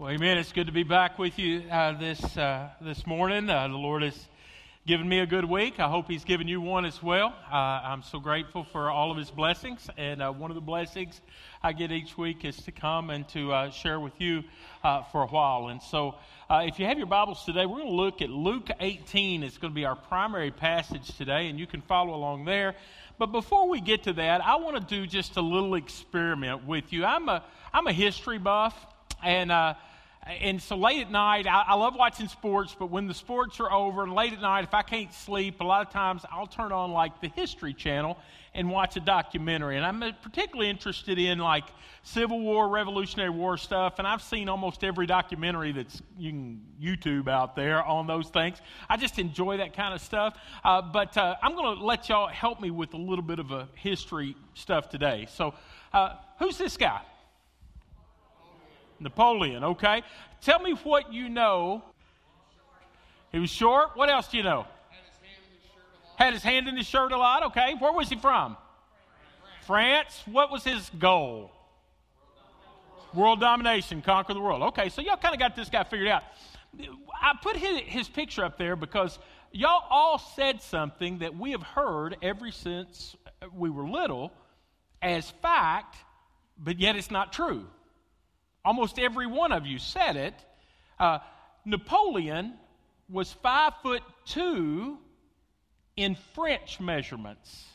Well, amen. It's good to be back with you uh, this uh, this morning. Uh, the Lord has given me a good week. I hope He's given you one as well. Uh, I'm so grateful for all of His blessings, and uh, one of the blessings I get each week is to come and to uh, share with you for a while. And so, if you have your Bibles today, we're going to look at Luke 18. It's going to be our primary passage today, and you can follow along there. But before we get to that, I want to do just a little experiment with you. I'm a I'm a history buff, and and so late at night, I, I, love watching sports, but when the sports are over and late at night, if I can't sleep, a lot of times I'll turn on like the History Channel and watch a documentary. And I'm particularly interested in like Civil War, Revolutionary War stuff, and I've seen almost every documentary that's you can YouTube out there on those things. I just enjoy that kind of stuff. Uh, but uh, I'm going to let y'all help me with a little bit of a history stuff today. So, uh, who's this guy? Napoleon, okay? Tell me what you know. He was short. What else do you know? Had his hand in his shirt a lot, okay? Where was he from? France. What was his goal? World domination, conquer the world. Okay, so y'all kind of got this guy figured out. I put his, his picture up there because y'all all said something that we have heard ever since we were little as fact, but yet it's not true. Almost every one of you said it. Uh, Napoleon was five foot two in French measurements.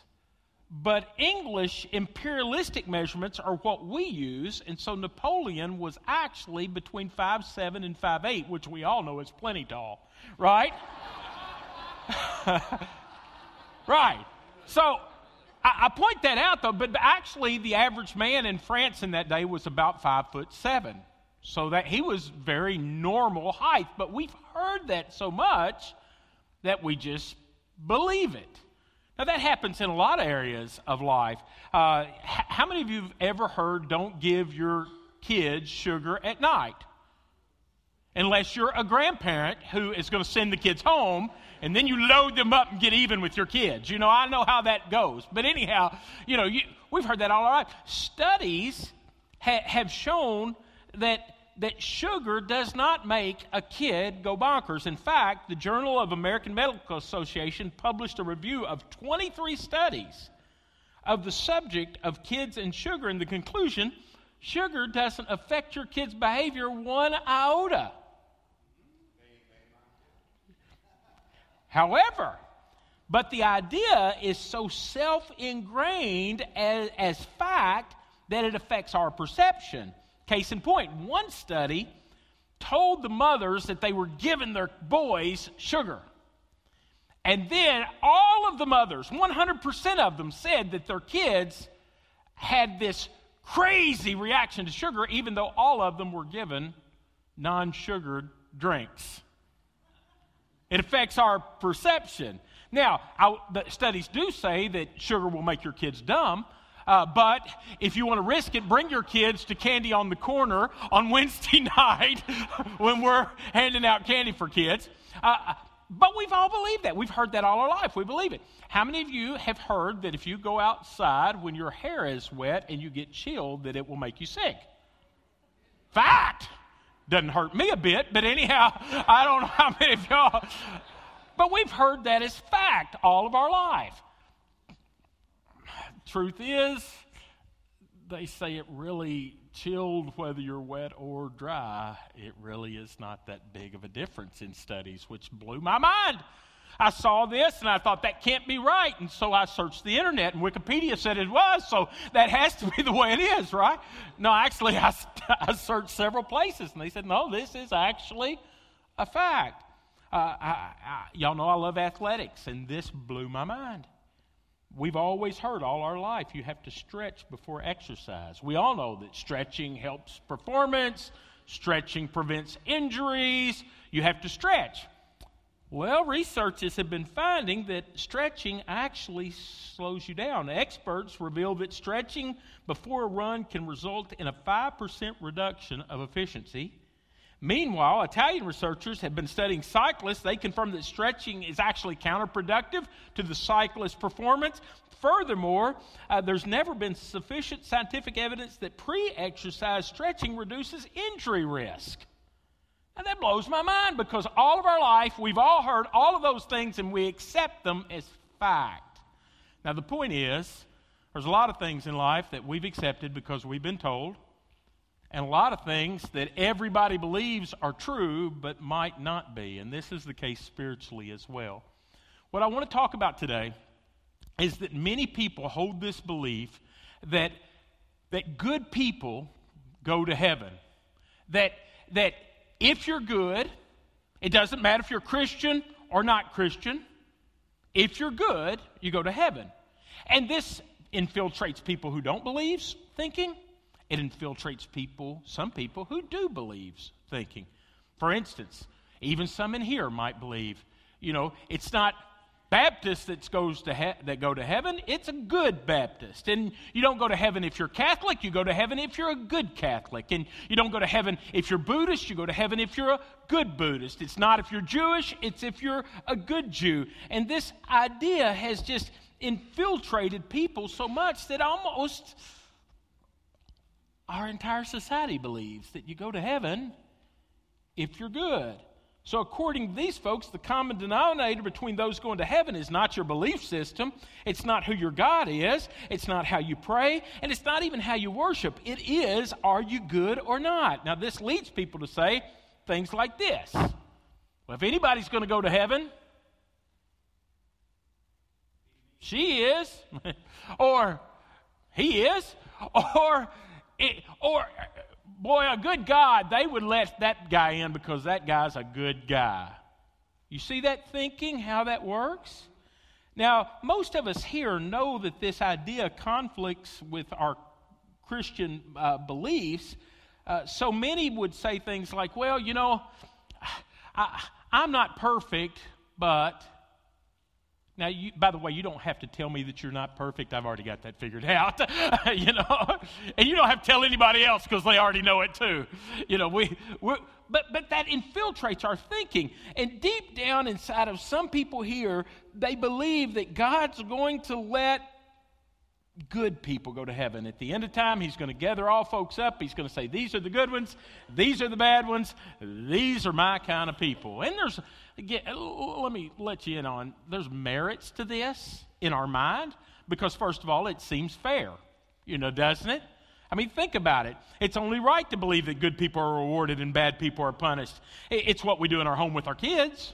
But English imperialistic measurements are what we use, and so Napoleon was actually between five seven and five eight, which we all know is plenty tall, right? right. So I, I, point that out though, but actually the average man in France in that day was about five foot seven. So that he was very normal height. But we've heard that so much that we just believe it. Now that happens in a lot of areas of life. Uh, how many of you have ever heard don't give your kids sugar at night? Unless you're a grandparent who is going to send the kids home and then you load them up and get even with your kids. You know, I know how that goes. But anyhow, you know, you, we've heard that all our life. Studies ha- have shown that that sugar does not make a kid go bonkers. In fact, the Journal of American Medical Association published a review of 23 studies of the subject of kids and sugar, and the conclusion sugar doesn't affect your kid's behavior one iota. However, but the idea is so self ingrained as, as fact that it affects our perception. Case in point, one study told the mothers that they were giving their boys sugar. And then all of the mothers, 100% of them, said that their kids had this crazy reaction to sugar, even though all of them were given non sugared drinks. It affects our perception. Now, I, the studies do say that sugar will make your kids dumb, uh, but if you want to risk it, bring your kids to Candy on the Corner on Wednesday night when we're handing out candy for kids. Uh, but we've all believed that. We've heard that all our life. We believe it. How many of you have heard that if you go outside when your hair is wet and you get chilled, that it will make you sick? Fact. Doesn't hurt me a bit, but anyhow, I don't know how many of y'all. But we've heard that as fact all of our life. Truth is, they say it really chilled whether you're wet or dry. It really is not that big of a difference in studies, which blew my mind. I saw this and I thought that can't be right. And so I searched the internet and Wikipedia said it was. So that has to be the way it is, right? No, actually, I, I searched several places and they said, no, this is actually a fact. Uh, I, I, y'all know I love athletics and this blew my mind. We've always heard all our life you have to stretch before exercise. We all know that stretching helps performance, stretching prevents injuries. You have to stretch. Well, researchers have been finding that stretching actually slows you down. Experts reveal that stretching before a run can result in a 5% reduction of efficiency. Meanwhile, Italian researchers have been studying cyclists. They confirm that stretching is actually counterproductive to the cyclist's performance. Furthermore, uh, there's never been sufficient scientific evidence that pre exercise stretching reduces injury risk. And that blows my mind because all of our life, we've all heard all of those things and we accept them as fact. Now, the point is, there's a lot of things in life that we've accepted because we've been told, and a lot of things that everybody believes are true but might not be. And this is the case spiritually as well. What I want to talk about today is that many people hold this belief that, that good people go to heaven. That, that if you're good, it doesn't matter if you're Christian or not Christian, if you're good, you go to heaven. And this infiltrates people who don't believe thinking. It infiltrates people, some people who do believe thinking. For instance, even some in here might believe, you know, it's not Baptist that goes to he- that go to heaven. It's a good Baptist, and you don't go to heaven if you're Catholic. You go to heaven if you're a good Catholic, and you don't go to heaven if you're Buddhist. You go to heaven if you're a good Buddhist. It's not if you're Jewish. It's if you're a good Jew. And this idea has just infiltrated people so much that almost our entire society believes that you go to heaven if you're good. So, according to these folks, the common denominator between those going to heaven is not your belief system. It's not who your God is. It's not how you pray. And it's not even how you worship. It is, are you good or not? Now, this leads people to say things like this Well, if anybody's going to go to heaven, she is, or he is, or, or boy, a good God, they would let that guy in because that guy's a good guy. You see that thinking, how that works? Now, most of us here know that this idea conflicts with our Christian uh, beliefs. Uh, so many would say things like, well, you know, I, I'm not perfect, but now, you, by the way, you don't have to tell me that you're not perfect. I've already got that figured out, you know. And you don't have to tell anybody else because they already know it too. You know, we, we but but that infiltrates our thinking. And deep down inside of some people here, they believe that God's going to let good people go to heaven. At the end of time, He's going to gather all folks up. He's going to say, "These are the good ones. These are the bad ones. These are my kind of people." And there's Again, let me let you in on there's merits to this in our mind because, first of all, it seems fair, you know, doesn't it? I mean, think about it. It's only right to believe that good people are rewarded and bad people are punished. It's what we do in our home with our kids.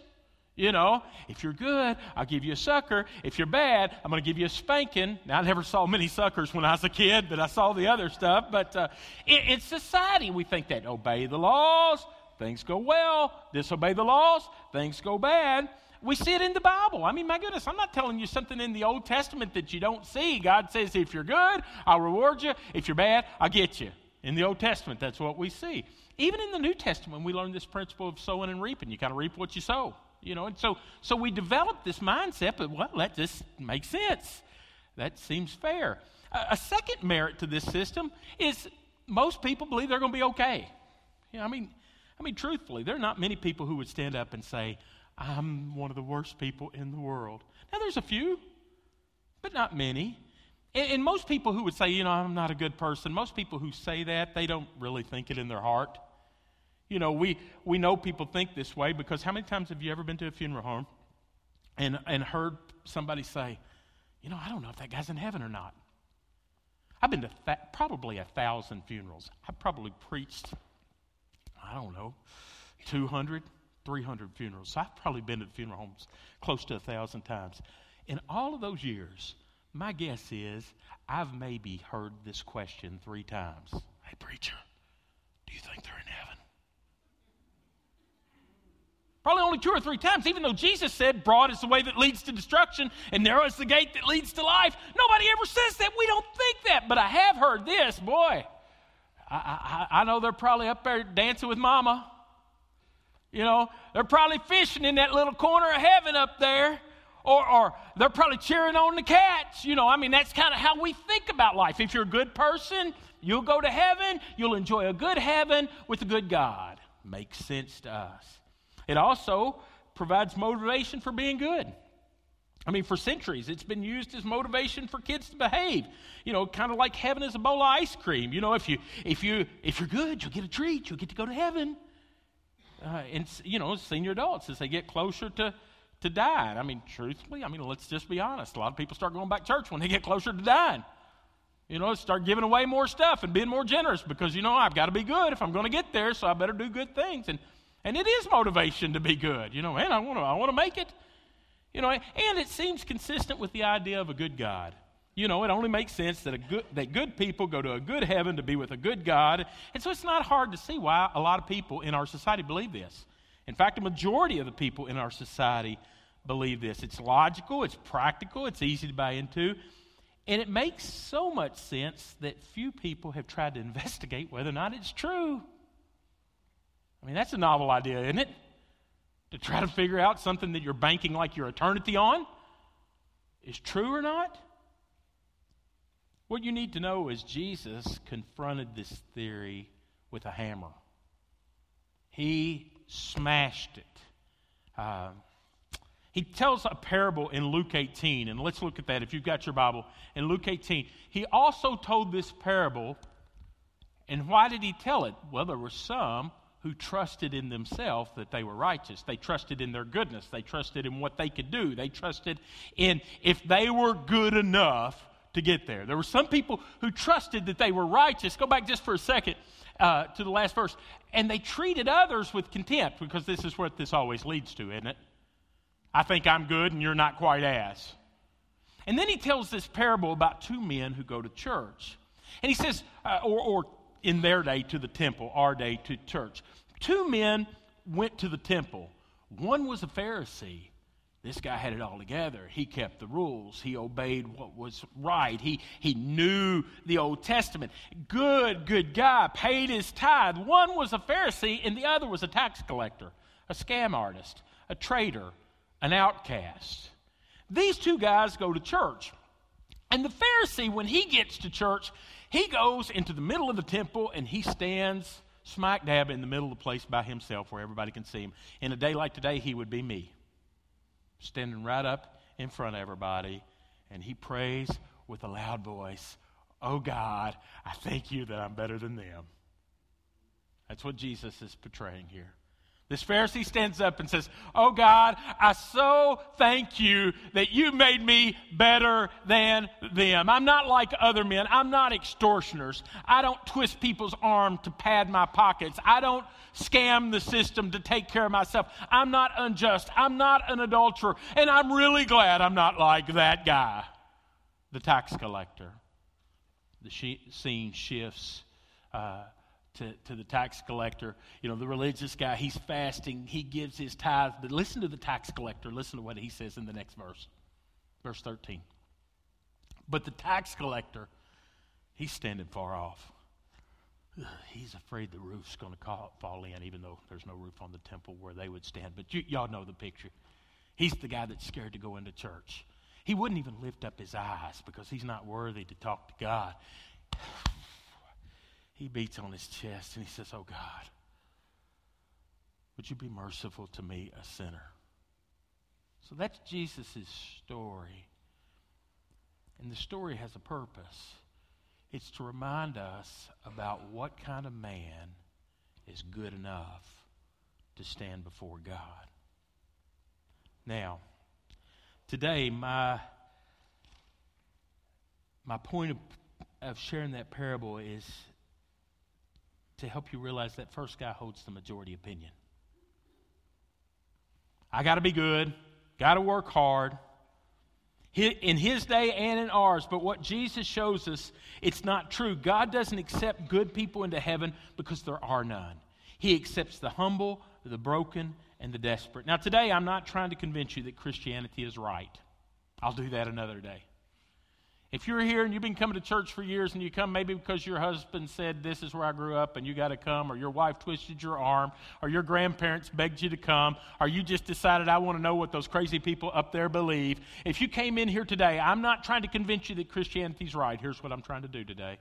You know, if you're good, I'll give you a sucker. If you're bad, I'm going to give you a spanking. Now, I never saw many suckers when I was a kid, but I saw the other stuff. But uh, in, in society, we think that obey the laws, Things go well, disobey the laws, things go bad. We see it in the Bible. I mean, my goodness, I'm not telling you something in the Old Testament that you don't see. God says, if you're good, I'll reward you. If you're bad, I'll get you. In the Old Testament, that's what we see. Even in the New Testament, we learn this principle of sowing and reaping. You kind of reap what you sow. You know, and so so we develop this mindset, but well, that just makes sense. That seems fair. a second merit to this system is most people believe they're going to be okay. You know, I mean, I mean, truthfully, there are not many people who would stand up and say, I'm one of the worst people in the world. Now, there's a few, but not many. And, and, most people who would say, you know, I'm not a good person, most people who say that, they don't really think it in their heart. You know, we, we know people think this way because how many times have you ever been to a funeral home and, and heard somebody say, you know, I don't know if that guy's in heaven or not? I've been to th- probably a thousand funerals. I've probably preached I don't know, 200, 300 funerals. I've probably been to funeral homes close to a thousand times. In all of those years, my guess is I've maybe heard this question three times. Hey, preacher, do you think they're in heaven? Probably only two or three times, even though Jesus said, Broad is the way that leads to destruction, and narrow is the gate that leads to life. Nobody ever says that. We don't think that. But I have heard this, boy. I, I, I know they're probably up there dancing with mama. You know, they're probably fishing in that little corner of heaven up there. Or, or they're probably cheering on the cats. You know, I mean, that's kind of how we think about life. If you're a good person, you'll go to heaven. You'll enjoy a good heaven with a good God. Makes sense to us. It also provides motivation for being good. I mean, for centuries, it's been used as motivation for kids to behave. You know, kind of like heaven is a bowl of ice cream. You know, if you if you if you're good, you'll get a treat. You'll get to go to heaven. uh, in, you know, senior adults as they get closer to, to dying. I mean, truthfully, I mean, let's just be honest. A lot of people start going back to church when they get closer to dying. You know, start giving away more stuff and being more generous because, you know, I've got to be good if I'm going to get there, so I better do good things. And, and it is motivation to be good. You know, man, I want to I want to make it. You know, and it seems consistent with the idea of a good God. You know, it only makes sense that, a good, that good people go to a good heaven to be with a good God. And so it's not hard to see why a lot of people in our society believe this. In fact, a majority of the people in our society believe this. It's logical, it's practical, it's easy to buy into. And it makes so much sense that few people have tried to investigate whether or not it's true. I mean, that's a novel idea, isn't it? To try to figure out something that you're banking like your eternity on is true or not. What you need to know is Jesus confronted this theory with a hammer. He smashed it. Uh, he tells a parable in Luke 18, and let's look at that if you've got your Bible. In Luke 18, he also told this parable, and why did he tell it? Well, there were some who trusted in themselves that they were righteous. They trusted in their goodness. They trusted in what they could do. They trusted in if they were good enough, to get there. There were some people who trusted that they were righteous. Go back just for a second uh, to the last verse. And they treated others with contempt because this is what this always leads to, isn't it? I think I'm good and you're not quite as. And then he tells this parable about two men who go to church. And he says, uh, or, or in their day to the temple, our day to church. Two men went to the temple. One was a Pharisee this guy had it all together. He kept the rules. He obeyed what was right. He, he knew the Old Testament. Good, good guy, paid his tithe. One was a Pharisee, and the other was a tax collector, a scam artist, a traitor, an outcast. These two guys go to church. And the Pharisee, when he gets to church, he goes into the middle of the temple and he stands smack dab in the middle of the place by himself where everybody can see him. In a day like today, he would be me standing right up in front of everybody, and he prays with a loud voice, Oh God, I thank you that I'm better than them. That's what Jesus is portraying here. This Pharisee stands up and says, Oh God, I so thank you that you made me better than them. I'm not like other men. I'm not extortioners. I don't twist people's arm to pad my pockets. I don't scam the system to take care of myself. I'm not unjust. I'm not an adulterer. And I'm really glad I'm not like that guy, the tax collector. The scene shifts. Uh, to, to the tax collector. You know, the religious guy, he's fasting, he gives his tithe. But listen to the tax collector. Listen to what he says in the next verse, verse 13. But the tax collector, he's standing far off. He's afraid the roof's going to fall in, even though there's no roof on the temple where they would stand. But you, y'all know the picture. He's the guy that's scared to go into church. He wouldn't even lift up his eyes because he's not worthy to talk to God he beats on his chest and he says, Oh God, would you be merciful to me, a sinner? So that's Jesus' story. And the story has a purpose. It's to remind us about what kind of man is good enough to stand before God. Now, today, my, my point of, of sharing that parable is to help you realize that first guy holds the majority opinion. I got to be good, got to work hard. In his day and in ours, but what Jesus shows us, it's not true. God doesn't accept good people into heaven because there are none. He accepts the humble, the broken, and the desperate. Now, today, I'm not trying to convince you that Christianity is right. I'll do that another day. If you're here and you've been coming to church for years and you come maybe because your husband said, This is where I grew up and you got to come, or your wife twisted your arm, or your grandparents begged you to come, or you just decided, I want to know what those crazy people up there believe. If you came in here today, I'm not trying to convince you that Christianity's right. Here's what I'm trying to do today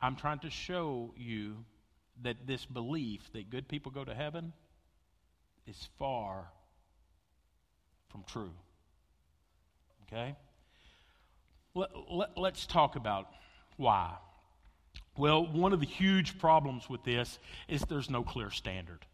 I'm trying to show you that this belief that good people go to heaven is far from true. Okay? Let, let, let's talk about why. Well, one of the huge problems with this is there's no clear standard.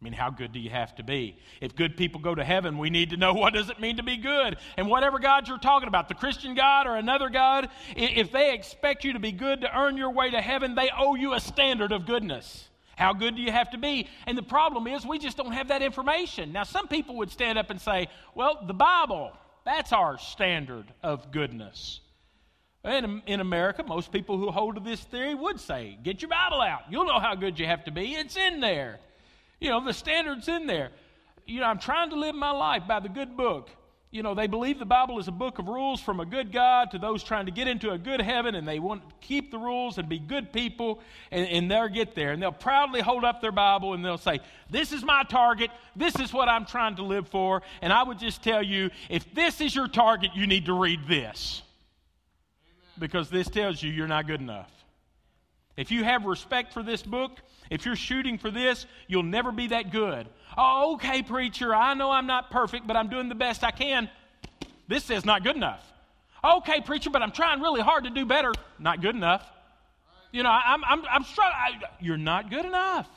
I mean, how good do you have to be? If good people go to heaven, we need to know what does it mean to be good. And whatever God you're talking about, the Christian God or another God, if they expect you to be good to earn your way to heaven, they owe you a standard of goodness. How good do you have to be? And the problem is, we just don't have that information. Now, some people would stand up and say, well, the Bible, that's our standard of goodness. In, in America, most people who hold to this theory would say, get your Bible out. You'll know how good you have to be. It's in there. You know, the standard's in there. You know, I'm trying to live my life by the good book. You know, they believe the Bible is a book of rules from a good God to those trying to get into a good heaven, and they want to keep the rules and be good people, and, and they'll get there. And they'll proudly hold up their Bible and they'll say, This is my target. This is what I'm trying to live for. And I would just tell you if this is your target, you need to read this. Because this tells you you're not good enough. If you have respect for this book, if you're shooting for this, you'll never be that good. Oh, okay, preacher, I know I'm not perfect, but I'm doing the best I can. This is not good enough. Okay, preacher, but I'm trying really hard to do better. Not good enough. You know, I'm, I'm, I'm struggling. You're not good enough.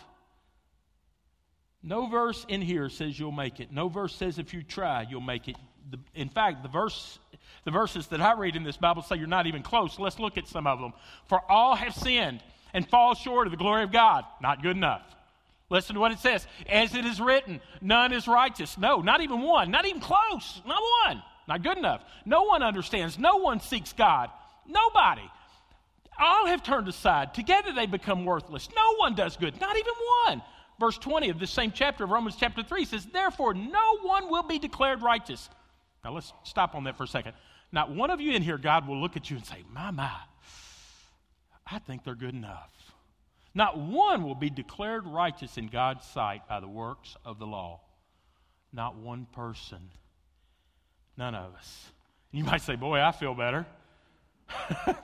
No verse in here says you'll make it. No verse says if you try, you'll make it. The, in fact, the verse, the verses that I read in this Bible say you're not even close. Let's look at some of them. For all have sinned and fall short of the glory of God. Not good enough. Listen to what it says. As it is written, none is righteous. No, not even one. Not even close. Not one. Not good enough. No one understands. No one seeks God. Nobody. All have turned aside. Together they become worthless. No one does good. Not even one. Verse 20 of the same chapter of Romans chapter 3 says, Therefore, no one will be declared righteous. Now let's stop on that for a second. Not one of you in here, God will look at you and say, My, my, I think they're good enough. Not one will be declared righteous in God's sight by the works of the law. Not one person. None of us. You might say, Boy, I feel better.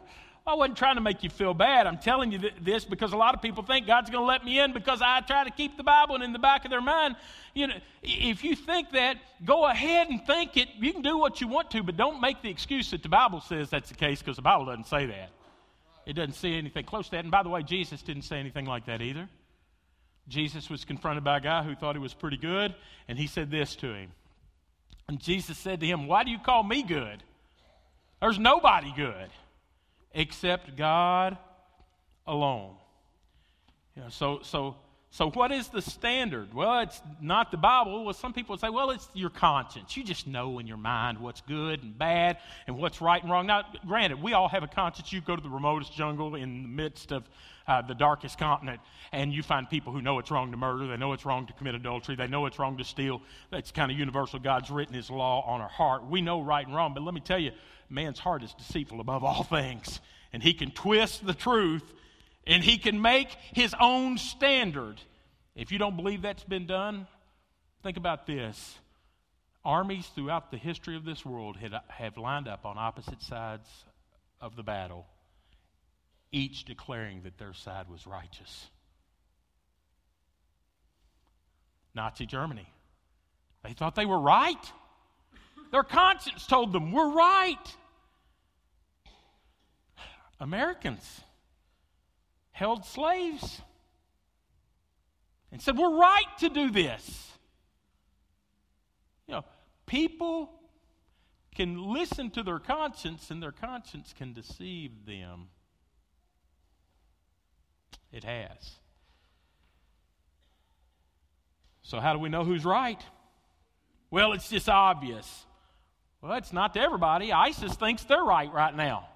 I wasn't trying to make you feel bad. I'm telling you this because a lot of people think God's going to let me in because I try to keep the Bible and in the back of their mind. You know, if you think that, go ahead and think it. You can do what you want to, but don't make the excuse that the Bible says that's the case because the Bible doesn't say that. It doesn't say anything close to that. And by the way, Jesus didn't say anything like that either. Jesus was confronted by a guy who thought he was pretty good, and he said this to him. And Jesus said to him, Why do you call me good? There's nobody good except God alone. You know, so, so so, what is the standard? Well, it's not the Bible. Well, some people say, well, it's your conscience. You just know in your mind what's good and bad and what's right and wrong. Now, granted, we all have a conscience. You go to the remotest jungle in the midst of uh, the darkest continent, and you find people who know it's wrong to murder. They know it's wrong to commit adultery. They know it's wrong to steal. That's kind of universal. God's written His law on our heart. We know right and wrong, but let me tell you, man's heart is deceitful above all things, and he can twist the truth and he can make his own standard. If you don't believe that's been done, think about this. Armies throughout the history of this world have lined up on opposite sides of the battle, each declaring that their side was righteous. Nazi Germany. They thought they were right. Their conscience told them, we're right. Americans held slaves and said, We're right to do this. You know, people can listen to their conscience, and their conscience can deceive them. It has. So, how do we know who's right? Well, it's just obvious. Well, it's not to everybody. ISIS thinks they're right right now.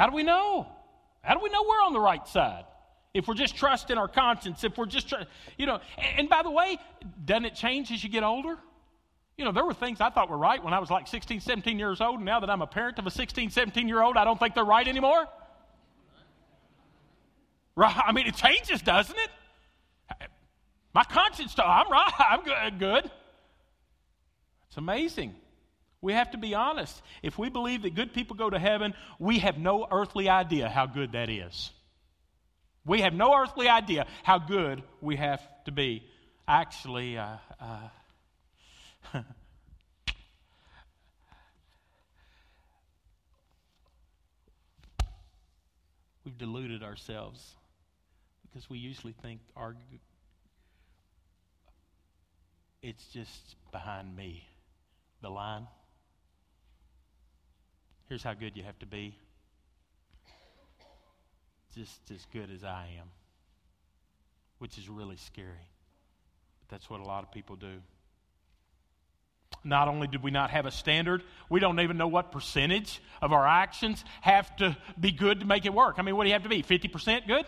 How do we know? How do we know we're on the right side? If we're just trusting our conscience, if we're just, tr- you know, and, and by the way, doesn't it change as you get older? You know, there were things I thought were right when I was like 16, 17 years old. And now that I'm a parent of a 16, 17 year old, I don't think they're right anymore. Right? I mean, it changes, doesn't it? My conscience, I'm right. I'm good. It's amazing. We have to be honest. If we believe that good people go to heaven, we have no earthly idea how good that is. We have no earthly idea how good we have to be. Actually, uh, uh, we've deluded ourselves. because we usually think our it's just behind me, the line. Here's how good you have to be just as good as I am, which is really scary. But that's what a lot of people do. Not only do we not have a standard, we don't even know what percentage of our actions have to be good to make it work. I mean, what do you have to be? 50% good?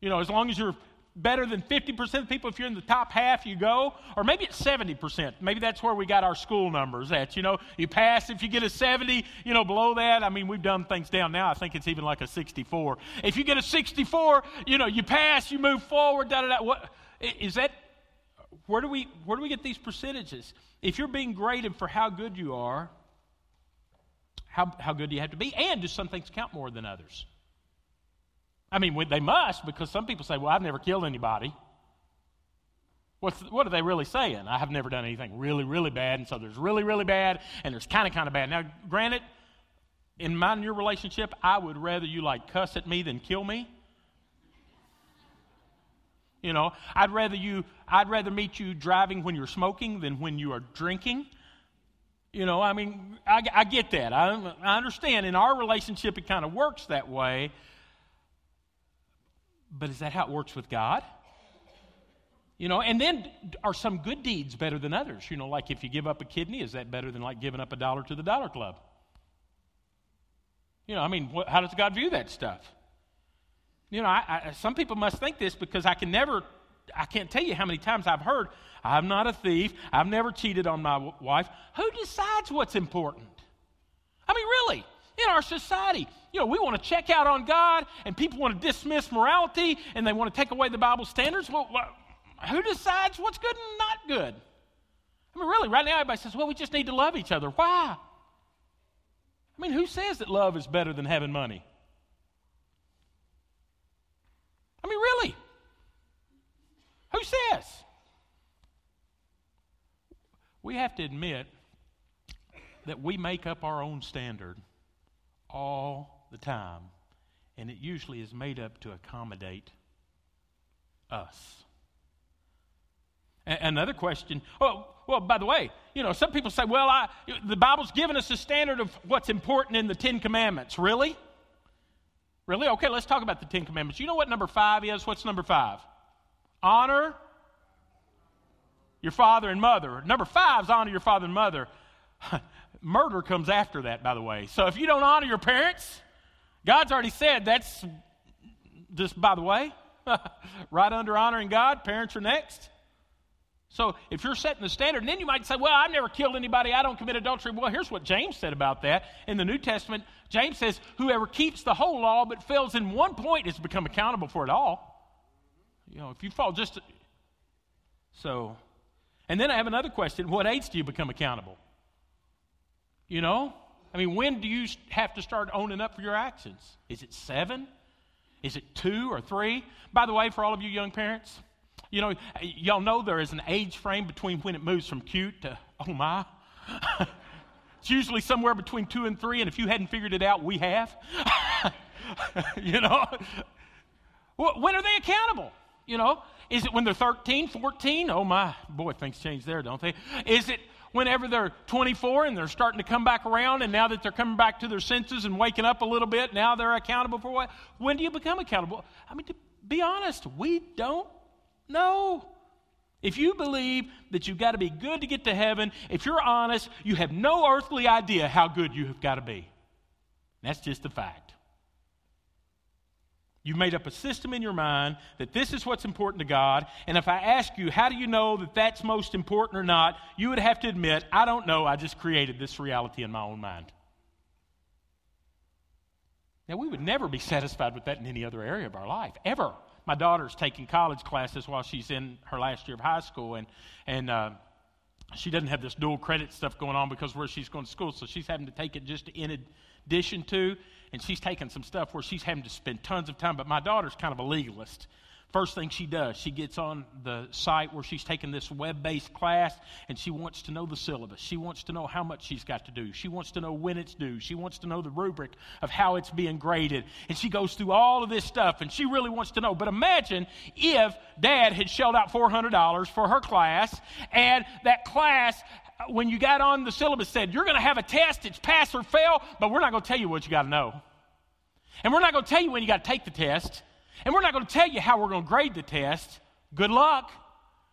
You know, as long as you're better than 50% of people, if you're in the top half, you go. Or maybe it's 70%. Maybe that's where we got our school numbers at. You know, you pass if you get a 70, you know, below that. I mean, we've done things down now. I think it's even like a 64. If you get a 64, you know, you pass, you move forward, da da da. What, is that, where do we, where do we get these percentages? If you're being graded for how good you are, how, how good do you have to be? And do some things count more than others? I mean, they must because some people say, well, I've never killed anybody. What's, what are they really saying? I have never done anything really, really bad, and so there's really, really bad, and there's kind of, kind of bad. Now, granted, in my and your relationship, I would rather you like cuss at me than kill me. You know, I'd rather you, I'd rather meet you driving when you're smoking than when you are drinking. You know, I mean, I, I get that. I, I understand. In our relationship, it kind of works that way. But is that how it works with God? You know, and then are some good deeds better than others? You know, like if you give up a kidney, is that better than like giving up a dollar to the Dollar Club? You know, I mean, what, how does God view that stuff? You know, I, I, some people must think this because I can never, I can't tell you how many times I've heard, I'm not a thief, I've never cheated on my w- wife. Who decides what's important? I mean, really, in our society, you know, we want to check out on God and people want to dismiss morality and they want to take away the Bible standards. Well, who decides what's good and not good? I mean, really, right now everybody says, well, we just need to love each other. Why? I mean, who says that love is better than having money? I mean, really? Who says? We have to admit that we make up our own standard all the time, and it usually is made up to accommodate us. A- another question. Oh, well, by the way, you know, some people say, well, I, the Bible's given us a standard of what's important in the Ten Commandments. Really? Really? Okay, let's talk about the Ten Commandments. You know what number five is? What's number five? Honor your father and mother. Number five is honor your father and mother. Murder comes after that, by the way. So if you don't honor your parents, God's already said that's just by the way, right under honoring God, parents are next. So if you're setting the standard, and then you might say, Well, I've never killed anybody, I don't commit adultery. Well, here's what James said about that. In the New Testament, James says, Whoever keeps the whole law but fails in one point is become accountable for it all. You know, if you fall just. So, and then I have another question What age do you become accountable? You know? I mean, when do you have to start owning up for your actions? Is it seven? Is it two or three? By the way, for all of you young parents, you know, y'all know there is an age frame between when it moves from cute to oh my. it's usually somewhere between two and three, and if you hadn't figured it out, we have. you know, when are they accountable? You know, is it when they're 13, 14? Oh my, boy, things change there, don't they? Is it whenever they're 24 and they're starting to come back around, and now that they're coming back to their senses and waking up a little bit, now they're accountable for what? When do you become accountable? I mean, to be honest, we don't know. If you believe that you've got to be good to get to heaven, if you're honest, you have no earthly idea how good you have got to be. That's just a fact. You've made up a system in your mind that this is what's important to God. And if I ask you, how do you know that that's most important or not, you would have to admit, I don't know. I just created this reality in my own mind. Now, we would never be satisfied with that in any other area of our life, ever my daughter's taking college classes while she's in her last year of high school, and and uh, she doesn't have this dual credit stuff going on because where she's going to school, so she's having to take it just in addition to, and she's taking some stuff where she's having to spend tons of time. But my daughter's kind of a legalist. First thing she does, she gets on the site where she's taking this web based class and she wants to know the syllabus. She wants to know how much she's got to do. She wants to know when it's due. She wants to know the rubric of how it's being graded. And she goes through all of this stuff and she really wants to know. But imagine if dad had shelled out $400 for her class and that class when you got on the syllabus said, You're going to have a test, it's pass or fail, but we're not going to tell you what you got to know. And we're not going to tell you when you got to take the test. And we're not going to tell you how we're going to grade the test. Good luck.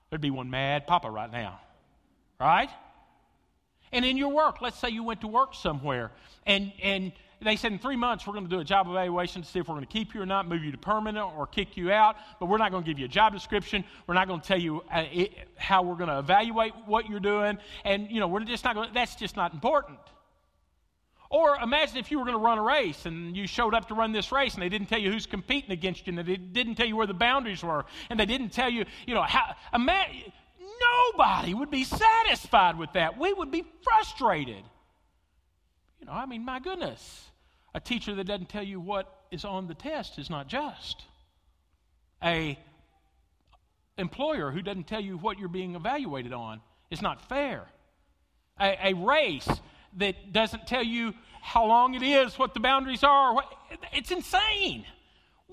There'd be one mad papa right now. Right? And in your work, let's say you went to work somewhere and, and they said in three months we're going to do a job evaluation to see if we're going to keep you or not, move you to permanent or kick you out, but we're not going to give you a job description. We're not going to tell you uh, how we're going to evaluate what you're doing. And, you know, we're just not going to, that's just not important. Or imagine if you were going to run a race and you showed up to run this race and they didn't tell you who's competing against you and they didn't tell you where the boundaries were and they didn't tell you, you know, how. Imagine, nobody would be satisfied with that. We would be frustrated. You know, I mean, my goodness. A teacher that doesn't tell you what is on the test is not just. A employer who doesn't tell you what you're being evaluated on is not fair. A, a race that doesn't tell you how long it is, what the boundaries are. What, it's insane.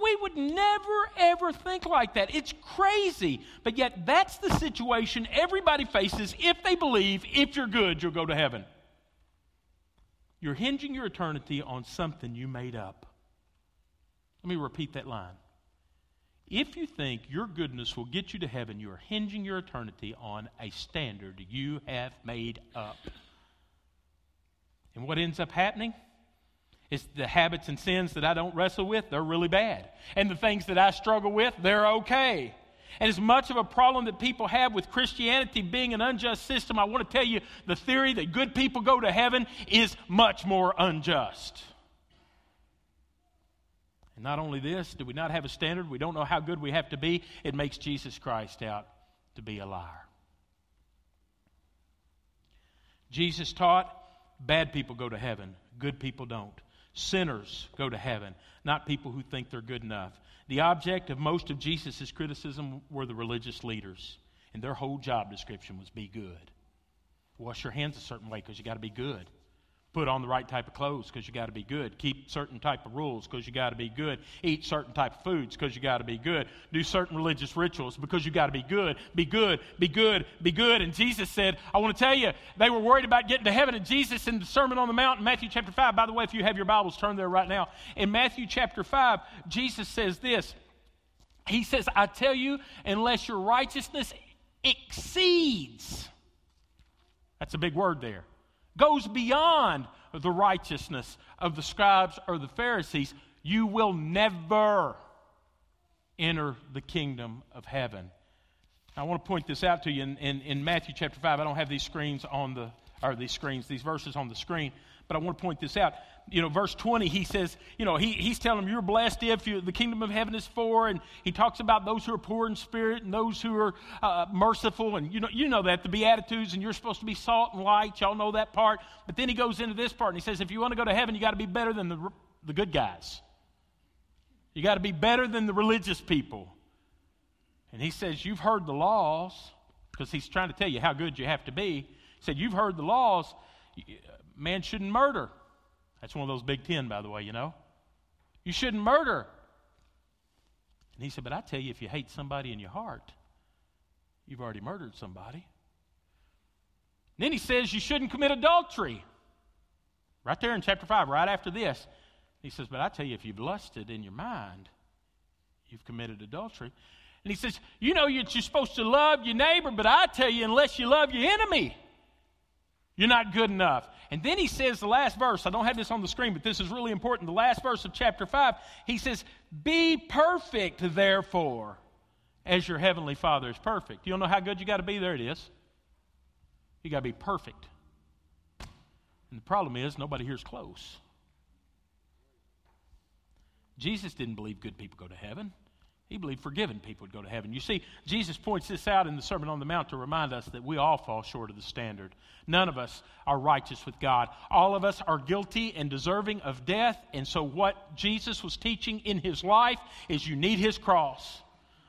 We would never, ever think like that. It's crazy. But yet, that's the situation everybody faces if they believe if you're good, you'll go to heaven. You're hinging your eternity on something you made up. Let me repeat that line. If you think your goodness will get you to heaven, you are hinging your eternity on a standard you have made up. And what ends up happening is the habits and sins that I don't wrestle with, they're really bad. And the things that I struggle with, they're okay. And as much of a problem that people have with Christianity being an unjust system, I want to tell you the theory that good people go to heaven is much more unjust. And not only this, do we not have a standard? We don't know how good we have to be. It makes Jesus Christ out to be a liar. Jesus taught Bad people go to heaven, good people don't. Sinners go to heaven, not people who think they're good enough. The object of most of Jesus' criticism were the religious leaders, and their whole job description was be good. Wash your hands a certain way because you got to be good put on the right type of clothes because you got to be good. Keep certain type of rules because you got to be good. Eat certain type of foods because you got to be good. Do certain religious rituals because you got to be good. Be good be good be good. And jesus said i want to tell you they were worried about getting to heaven. And jesus in the sermon on the mount in matthew chapter 5 by the way if you have your bibles turn there right now. In matthew chapter 5 jesus says this. He says i tell you unless your righteousness exceeds that's a big word there goes beyond the righteousness of the scribes or the Pharisees, you will never enter the kingdom of heaven. I want to point this out to you in, in, in Matthew chapter 5. I don't have these screens on the, or these screens, these verses on the screen, but I want to point this out you know, verse 20, he says, you know, he, he's telling them, you're blessed if you, the kingdom of heaven is for. And he talks about those who are poor in spirit and those who are uh, merciful. And you know, you know that, the Beatitudes, and you're supposed to be salt and light. Y'all know that part. But then he goes into this part and he says, if you want to go to heaven, you got to be better than the, the good guys. You got to be better than the religious people. And he says, you've heard the laws, because he's trying to tell you how good you have to be. He said, you've heard the laws. Man shouldn't murder. That's one of those Big Ten, by the way, you know. You shouldn't murder. And he said, But I tell you, if you hate somebody in your heart, you've already murdered somebody. And then he says you shouldn't commit adultery. Right there in chapter 5, right after this. He says, But I tell you, if you've lusted in your mind, you've committed adultery. And he says, You know you're supposed to love your neighbor, but I tell you, unless you love your enemy, you're not good enough. And then he says the last verse, I don't have this on the screen, but this is really important. The last verse of chapter 5, he says, Be perfect, therefore, as your heavenly Father is perfect. You don't know how good you got to be? There it is. You got to be perfect. And the problem is, nobody here's close. Jesus didn't believe good people go to heaven. He believed forgiven people would go to heaven. You see, Jesus points this out in the Sermon on the Mount to remind us that we all fall short of the standard. None of us are righteous with God. All of us are guilty and deserving of death. And so, what Jesus was teaching in his life is you need his cross.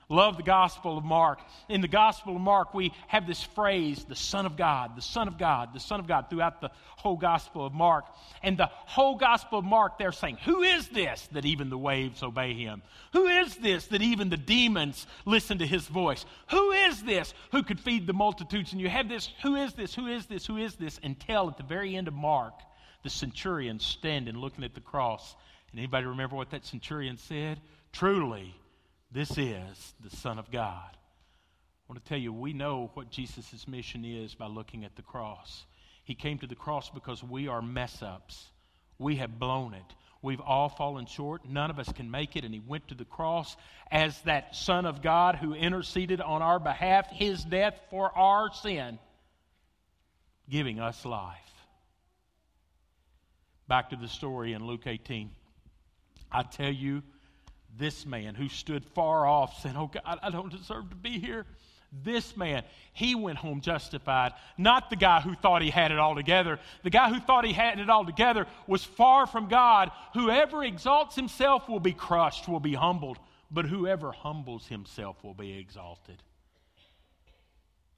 Love the Gospel of Mark. In the Gospel of Mark, we have this phrase, the Son of God, the Son of God, the Son of God, throughout the whole Gospel of Mark. And the whole Gospel of Mark, they're saying, Who is this that even the waves obey him? Who is this that even the demons listen to his voice? Who is this who could feed the multitudes? And you have this, Who is this? Who is this? Who is this? Until at the very end of Mark, the centurion standing looking at the cross. And anybody remember what that centurion said? Truly, this is the Son of God. I want to tell you, we know what Jesus' mission is by looking at the cross. He came to the cross because we are mess ups. We have blown it. We've all fallen short. None of us can make it. And He went to the cross as that Son of God who interceded on our behalf, His death for our sin, giving us life. Back to the story in Luke 18. I tell you, this man who stood far off saying, Oh God, I don't deserve to be here. This man, he went home justified. Not the guy who thought he had it all together. The guy who thought he had it all together was far from God. Whoever exalts himself will be crushed, will be humbled. But whoever humbles himself will be exalted.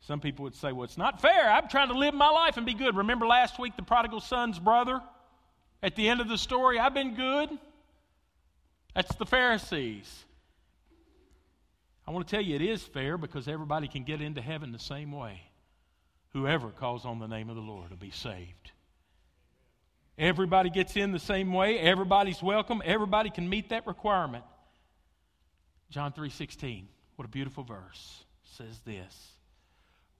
Some people would say, Well, it's not fair. I'm trying to live my life and be good. Remember last week, the prodigal son's brother? At the end of the story, I've been good. That's the Pharisees. I want to tell you it is fair because everybody can get into heaven the same way. Whoever calls on the name of the Lord will be saved. Everybody gets in the same way. Everybody's welcome. Everybody can meet that requirement. John 3:16. What a beautiful verse. Says this.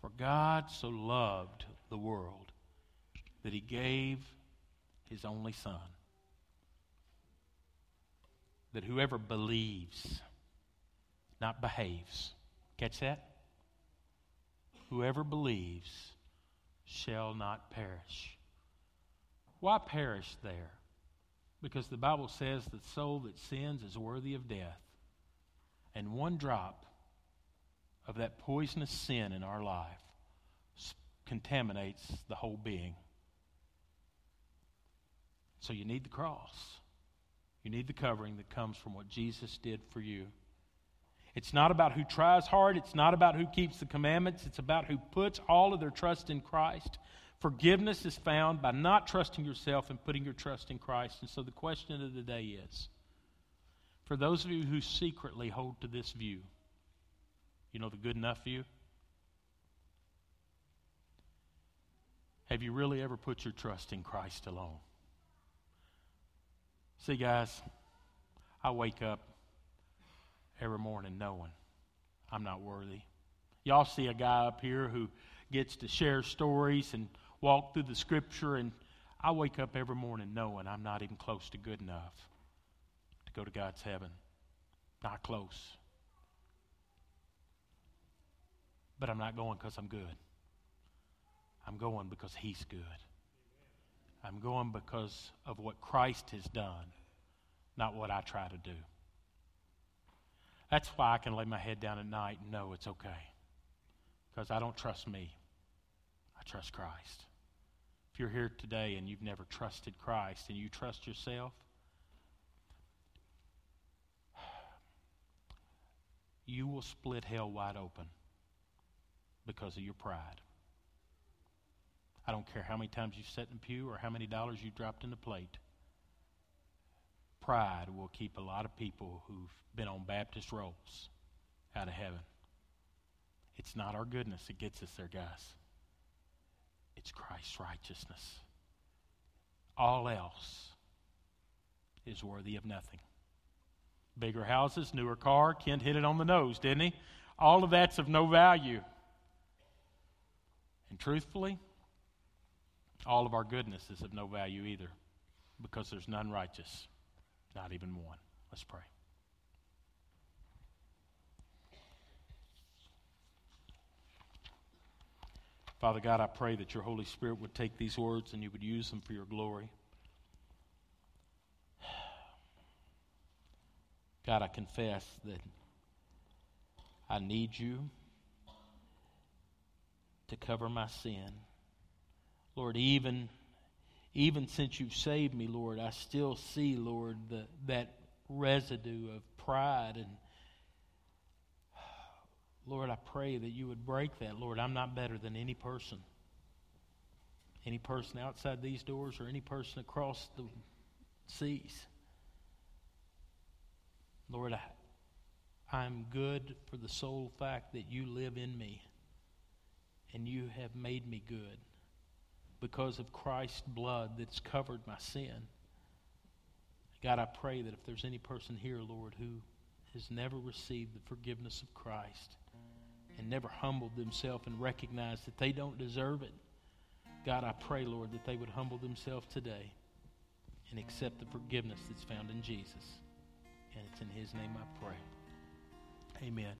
For God so loved the world that he gave his only son that whoever believes, not behaves, catch that? Whoever believes shall not perish. Why perish there? Because the Bible says the soul that sins is worthy of death. And one drop of that poisonous sin in our life contaminates the whole being. So you need the cross. You need the covering that comes from what Jesus did for you. It's not about who tries hard. It's not about who keeps the commandments. It's about who puts all of their trust in Christ. Forgiveness is found by not trusting yourself and putting your trust in Christ. And so the question of the day is for those of you who secretly hold to this view, you know the good enough view? Have you really ever put your trust in Christ alone? See, guys, I wake up every morning knowing I'm not worthy. Y'all see a guy up here who gets to share stories and walk through the scripture, and I wake up every morning knowing I'm not even close to good enough to go to God's heaven. Not close. But I'm not going because I'm good. I'm going because He's good. I'm going because of what Christ has done, not what I try to do. That's why I can lay my head down at night and know it's okay. Because I don't trust me, I trust Christ. If you're here today and you've never trusted Christ and you trust yourself, you will split hell wide open because of your pride. I don't care how many times you've sat in the pew or how many dollars you dropped in the plate. Pride will keep a lot of people who've been on Baptist rolls out of heaven. It's not our goodness that gets us there, guys. It's Christ's righteousness. All else is worthy of nothing. Bigger houses, newer car. Kent hit it on the nose, didn't he? All of that's of no value. And truthfully, all of our goodness is of no value either because there's none righteous, not even one. Let's pray. Father God, I pray that your Holy Spirit would take these words and you would use them for your glory. God, I confess that I need you to cover my sin. Lord, even, even since you've saved me, Lord, I still see, Lord, the, that residue of pride and Lord, I pray that you would break that. Lord, I'm not better than any person. Any person outside these doors or any person across the seas. Lord, I, I'm good for the sole fact that you live in me and you have made me good because of Christ's blood that's covered my sin. God, I pray that if there's any person here, Lord, who has never received the forgiveness of Christ and never humbled themselves and recognized that they don't deserve it, God, I pray, Lord, that they would humble themselves today and accept the forgiveness that's found in Jesus. And it's in His name I pray. Amen.